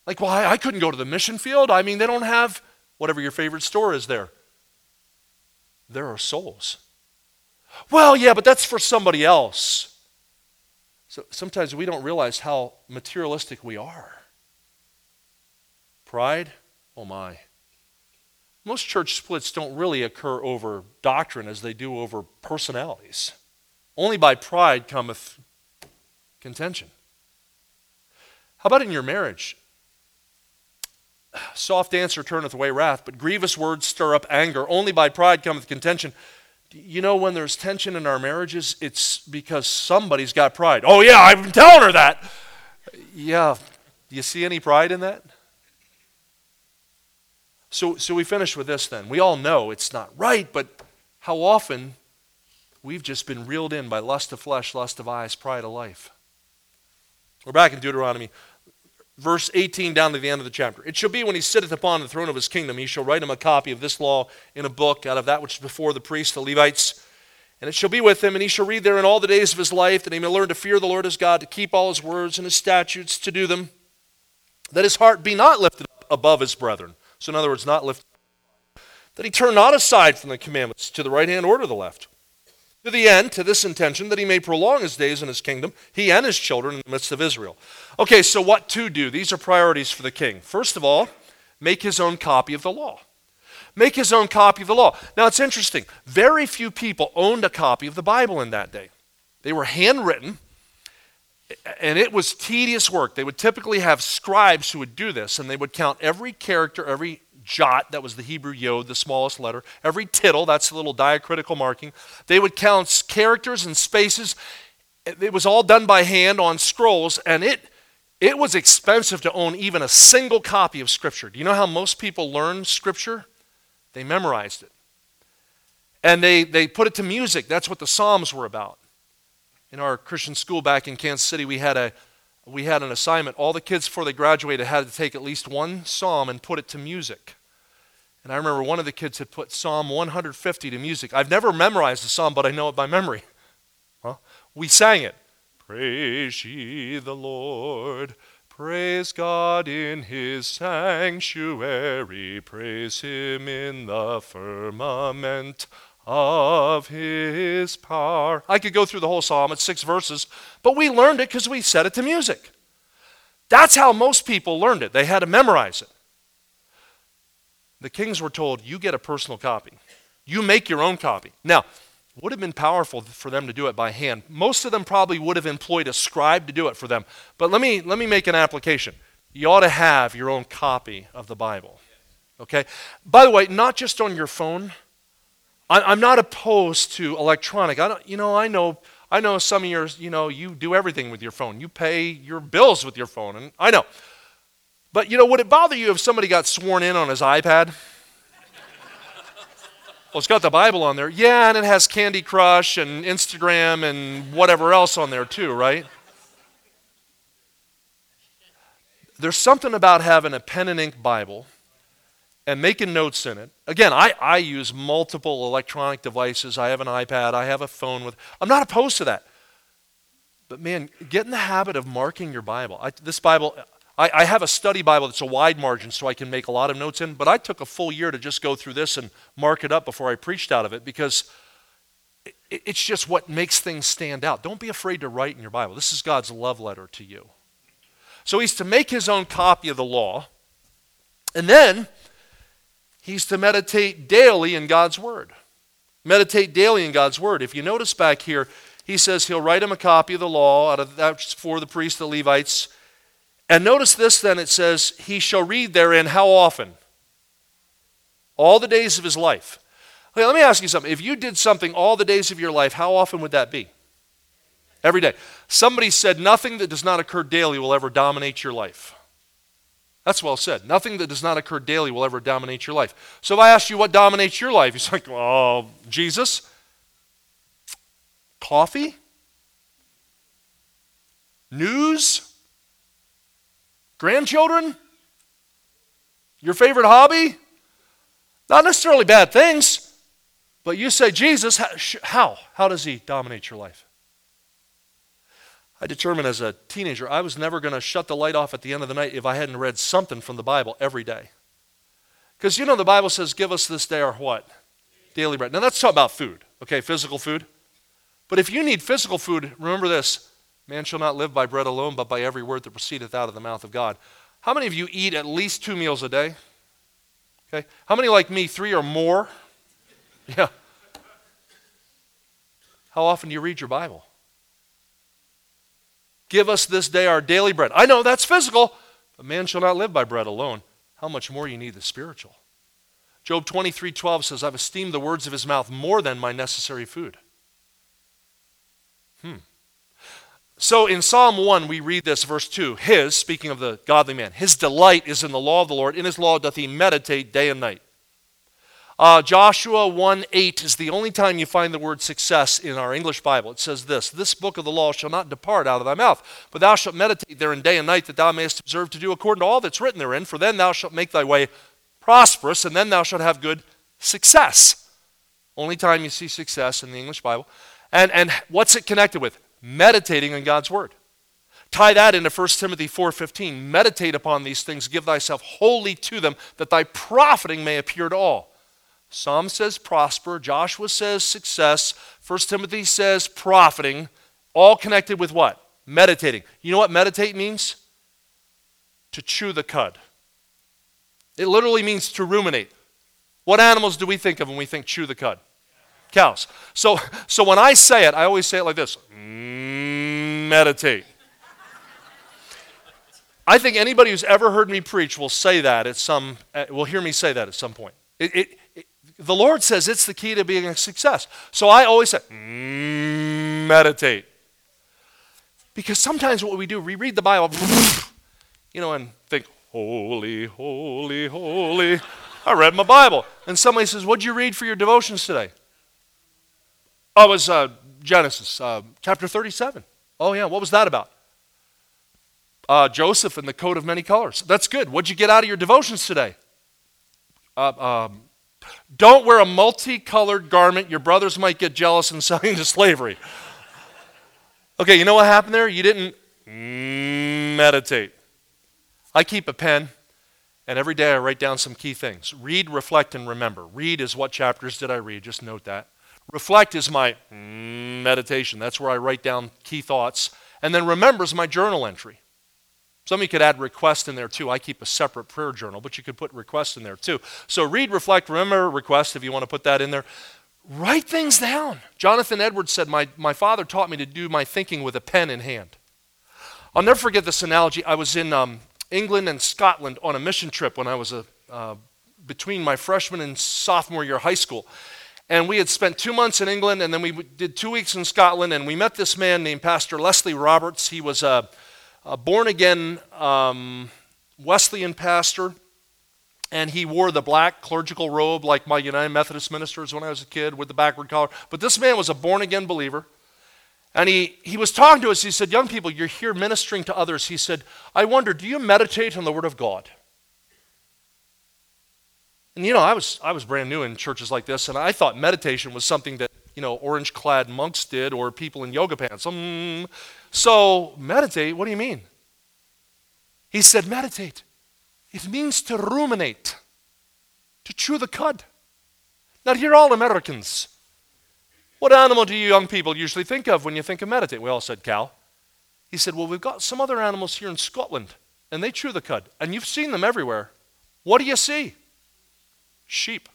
Like, well, I, I couldn't go to the mission field. I mean, they don't have whatever your favorite store is there. There are souls. Well, yeah, but that's for somebody else. So sometimes we don't realize how materialistic we are. Pride, oh my. Most church splits don't really occur over doctrine as they do over personalities. Only by pride cometh contention. How about in your marriage? Soft answer turneth away wrath, but grievous words stir up anger. Only by pride cometh contention. You know, when there's tension in our marriages, it's because somebody's got pride. Oh, yeah, I've been telling her that. Yeah. Do you see any pride in that? So, so we finish with this then. We all know it's not right, but how often we've just been reeled in by lust of flesh, lust of eyes, pride of life. We're back in Deuteronomy verse 18 down to the end of the chapter. It shall be when he sitteth upon the throne of his kingdom, he shall write him a copy of this law in a book out of that which is before the priests, the Levites. And it shall be with him, and he shall read therein all the days of his life, that he may learn to fear the Lord his God, to keep all his words and his statutes, to do them, that his heart be not lifted up above his brethren. So, in other words, not lifted that he turn not aside from the commandments to the right hand or to the left to the end, to this intention, that he may prolong his days in his kingdom, he and his children in the midst of Israel. Okay, so what to do? These are priorities for the king. First of all, make his own copy of the law. Make his own copy of the law. Now it's interesting. Very few people owned a copy of the Bible in that day. They were handwritten, and it was tedious work. They would typically have scribes who would do this, and they would count every character, every jot, that was the Hebrew yod, the smallest letter, every tittle, that's the little diacritical marking. They would count characters and spaces. It was all done by hand on scrolls, and it, it was expensive to own even a single copy of Scripture. Do you know how most people learn Scripture? They memorized it. And they, they put it to music. That's what the Psalms were about. In our Christian school back in Kansas City, we had a we had an assignment. All the kids before they graduated had to take at least one psalm and put it to music. And I remember one of the kids had put Psalm 150 to music. I've never memorized the psalm, but I know it by memory. Huh? We sang it. Praise ye the Lord. Praise God in his sanctuary. Praise him in the firmament of his power. I could go through the whole psalm, it's six verses, but we learned it because we set it to music. That's how most people learned it. They had to memorize it. The kings were told, You get a personal copy. You make your own copy. Now, would have been powerful for them to do it by hand. Most of them probably would have employed a scribe to do it for them. But let me, let me make an application. you ought to have your own copy of the Bible. Okay? By the way, not just on your phone. I'm not opposed to electronic. I don't, you know, I know, I know some of yours, you know, you do everything with your phone. You pay your bills with your phone, and I know. But you know, would it bother you if somebody got sworn in on his iPad? well, it's got the Bible on there. Yeah, and it has Candy Crush and Instagram and whatever else on there too, right? There's something about having a pen and ink Bible and making notes in it. Again, I, I use multiple electronic devices. I have an iPad, I have a phone with. I'm not opposed to that. But man, get in the habit of marking your Bible. I, this Bible, I, I, have a study Bible that's a wide margin so I can make a lot of notes in, but I took a full year to just go through this and mark it up before I preached out of it because it, it's just what makes things stand out. Don't be afraid to write in your Bible. This is God's love letter to you. So he's to make his own copy of the law, and then he's to meditate daily in God's Word. Meditate daily in God's Word. If you notice back here, he says he'll write him a copy of the law out of that's for the priests, the Levites. And notice this then it says, He shall read therein how often? All the days of his life. Okay, let me ask you something. If you did something all the days of your life, how often would that be? Every day. Somebody said, Nothing that does not occur daily will ever dominate your life. That's well said. Nothing that does not occur daily will ever dominate your life. So if I ask you what dominates your life, he's [LAUGHS] like, Oh, Jesus? Coffee? News? Grandchildren? Your favorite hobby? Not necessarily bad things, but you say, Jesus, how? How does he dominate your life? I determined as a teenager I was never going to shut the light off at the end of the night if I hadn't read something from the Bible every day. Because you know the Bible says, give us this day our what? Daily bread. Now that's talking about food, okay, physical food. But if you need physical food, remember this man shall not live by bread alone, but by every word that proceedeth out of the mouth of God. How many of you eat at least two meals a day? Okay. How many like me, three or more? [LAUGHS] Yeah. How often do you read your Bible? Give us this day our daily bread. I know that's physical, but man shall not live by bread alone. How much more you need the spiritual? Job 23 12 says, I've esteemed the words of his mouth more than my necessary food. Hmm. So in Psalm 1, we read this, verse 2 His, speaking of the godly man, his delight is in the law of the Lord. In his law doth he meditate day and night. Uh, Joshua 1 8 is the only time you find the word success in our English Bible. It says this This book of the law shall not depart out of thy mouth, but thou shalt meditate therein day and night, that thou mayest observe to do according to all that's written therein, for then thou shalt make thy way prosperous, and then thou shalt have good success. Only time you see success in the English Bible. And, and what's it connected with? Meditating on God's word. Tie that into 1 Timothy 4:15. Meditate upon these things, give thyself wholly to them, that thy profiting may appear to all. Psalm says prosper, Joshua says success, 1 Timothy says profiting, all connected with what? Meditating. You know what meditate means? To chew the cud. It literally means to ruminate. What animals do we think of when we think chew the cud? Cows. So, so when I say it, I always say it like this mm, meditate. I think anybody who's ever heard me preach will say that at some, will hear me say that at some point. It, it, the Lord says it's the key to being a success. So I always say, mm, meditate. Because sometimes what we do, we read the Bible, you know, and think, holy, holy, holy. I read my Bible. And somebody says, What'd you read for your devotions today? Oh, it was uh, Genesis, uh, chapter 37. Oh, yeah, what was that about? Uh, Joseph and the coat of many colors. That's good. What'd you get out of your devotions today? Uh, um, don't wear a multicolored garment. Your brothers might get jealous and [LAUGHS] sell you into slavery. Okay, you know what happened there? You didn't meditate. I keep a pen, and every day I write down some key things. Read, reflect, and remember. Read is what chapters did I read? Just note that. Reflect is my meditation. That's where I write down key thoughts. And then remember is my journal entry. Some of you could add request in there too. I keep a separate prayer journal, but you could put request in there too. So read, reflect, remember, request if you want to put that in there. Write things down. Jonathan Edwards said, my, my father taught me to do my thinking with a pen in hand. I'll never forget this analogy. I was in, um, England and Scotland on a mission trip when I was a, uh, between my freshman and sophomore year of high school. And we had spent two months in England, and then we did two weeks in Scotland, and we met this man named Pastor Leslie Roberts. He was a, a born again um, Wesleyan pastor, and he wore the black clerical robe like my United Methodist ministers when I was a kid with the backward collar. But this man was a born again believer. And he, he was talking to us. He said, Young people, you're here ministering to others. He said, I wonder, do you meditate on the Word of God? And you know, I was, I was brand new in churches like this, and I thought meditation was something that, you know, orange clad monks did or people in yoga pants. Um, so, meditate, what do you mean? He said, meditate. It means to ruminate, to chew the cud. Now, you're all Americans. What animal do you young people usually think of when you think of meditate? We all said cow. He said, Well, we've got some other animals here in Scotland, and they chew the cud, and you've seen them everywhere. What do you see? Sheep.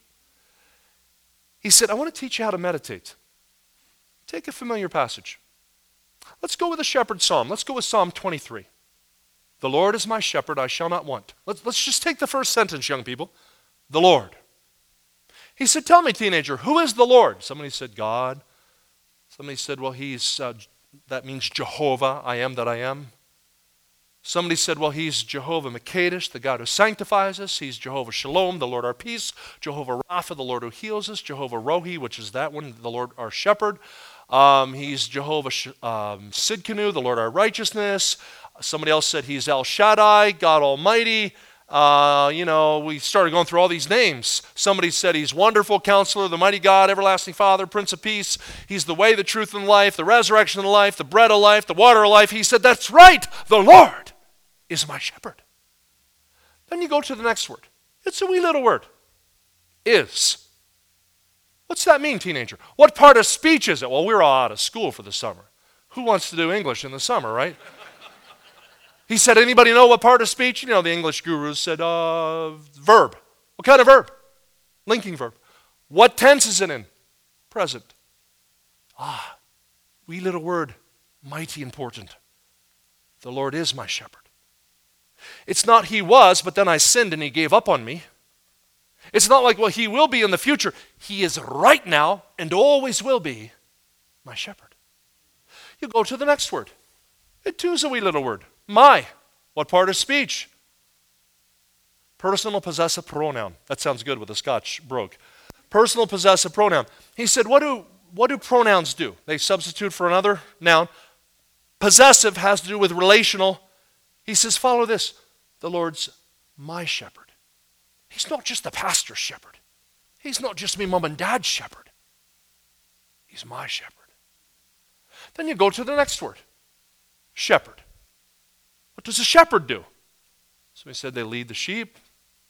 He said, I want to teach you how to meditate. Take a familiar passage. Let's go with the shepherd psalm. Let's go with Psalm 23. The Lord is my shepherd, I shall not want. Let's, let's just take the first sentence, young people. The Lord. He said, Tell me, teenager, who is the Lord? Somebody said, God. Somebody said, Well, he's, uh, that means Jehovah, I am that I am. Somebody said, Well, he's Jehovah Makadesh, the God who sanctifies us. He's Jehovah Shalom, the Lord our peace. Jehovah Rapha, the Lord who heals us. Jehovah Rohi, which is that one, the Lord our shepherd. Um, he's Jehovah um, Sidkenu, the Lord our righteousness. Somebody else said he's El Shaddai, God Almighty. Uh, you know, we started going through all these names. Somebody said he's wonderful counselor, the mighty God, everlasting Father, Prince of Peace. He's the way, the truth, and life, the resurrection of life, the bread of life, the water of life. He said, That's right, the Lord is my shepherd. Then you go to the next word. It's a wee little word. Is. What's that mean, teenager? What part of speech is it? Well, we're all out of school for the summer. Who wants to do English in the summer, right? He said, anybody know what part of speech? You know, the English gurus said, uh, verb. What kind of verb? Linking verb. What tense is it in? Present. Ah, wee little word, mighty important. The Lord is my shepherd. It's not he was, but then I sinned and he gave up on me. It's not like, well, he will be in the future. He is right now and always will be my shepherd. You go to the next word. It too is a wee little word. My. What part of speech? Personal possessive pronoun. That sounds good with a Scotch brogue. Personal possessive pronoun. He said, what do, what do pronouns do? They substitute for another noun. Possessive has to do with relational. He says, follow this. The Lord's my shepherd. He's not just the pastor's shepherd. He's not just me mom and dad's shepherd. He's my shepherd. Then you go to the next word shepherd. What does a shepherd do? Somebody said they lead the sheep.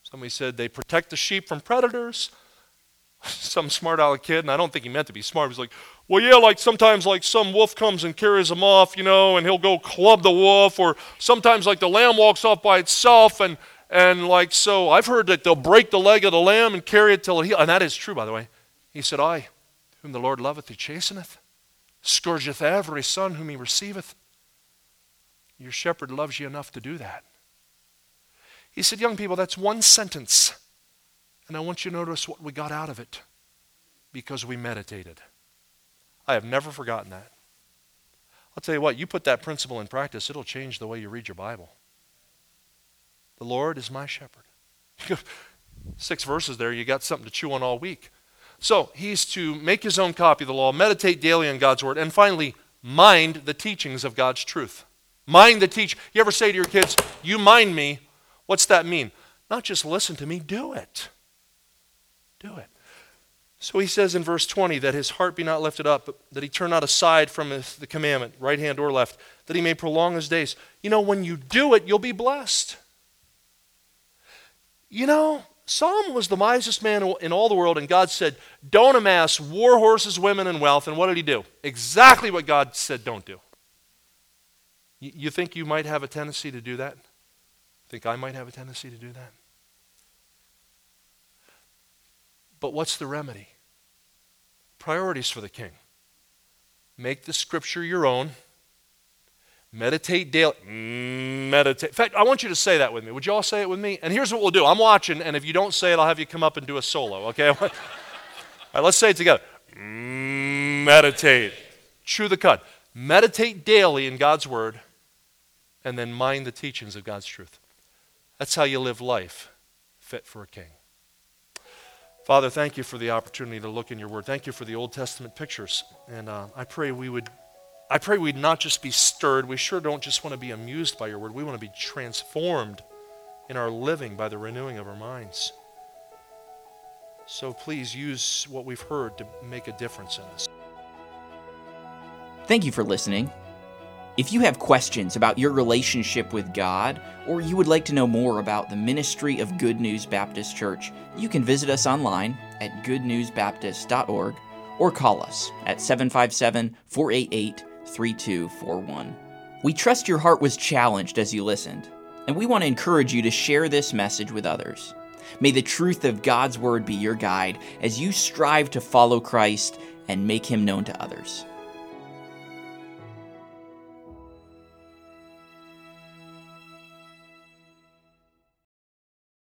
Somebody said they protect the sheep from predators. [LAUGHS] Some smart aleck kid, and I don't think he meant to be smart. He was like, well, yeah, like sometimes like some wolf comes and carries him off, you know, and he'll go club the wolf, or sometimes like the lamb walks off by itself, and and like so I've heard that they'll break the leg of the lamb and carry it till it heals. And that is true, by the way. He said, I, whom the Lord loveth, he chasteneth, scourgeth every son whom he receiveth. Your shepherd loves you enough to do that. He said, Young people, that's one sentence. And I want you to notice what we got out of it because we meditated. I have never forgotten that. I'll tell you what, you put that principle in practice, it'll change the way you read your Bible. The Lord is my shepherd. [LAUGHS] Six verses there, you got something to chew on all week. So he's to make his own copy of the law, meditate daily on God's word, and finally, mind the teachings of God's truth. Mind the teach. You ever say to your kids, You mind me? What's that mean? Not just listen to me, do it. Do it. So he says in verse 20 that his heart be not lifted up, but that he turn not aside from the commandment, right hand or left, that he may prolong his days. You know, when you do it, you'll be blessed. You know, Solomon was the wisest man in all the world, and God said, Don't amass war horses, women, and wealth. And what did he do? Exactly what God said don't do. You think you might have a tendency to do that? Think I might have a tendency to do that? But what's the remedy? Priorities for the king. Make the scripture your own. Meditate daily. Meditate. In fact, I want you to say that with me. Would you all say it with me? And here's what we'll do. I'm watching, and if you don't say it, I'll have you come up and do a solo, okay? [LAUGHS] all right, let's say it together. Meditate. Chew the cud. Meditate daily in God's word, and then mind the teachings of God's truth. That's how you live life fit for a king. Father, thank you for the opportunity to look in your word. Thank you for the Old Testament pictures. And uh, I pray we would I pray we'd not just be stirred. We sure don't just want to be amused by your word. We want to be transformed in our living by the renewing of our minds. So please use what we've heard to make a difference in this. Thank you for listening. If you have questions about your relationship with God, or you would like to know more about the ministry of Good News Baptist Church, you can visit us online at goodnewsbaptist.org or call us at 757 488 3241. We trust your heart was challenged as you listened, and we want to encourage you to share this message with others. May the truth of God's Word be your guide as you strive to follow Christ and make Him known to others.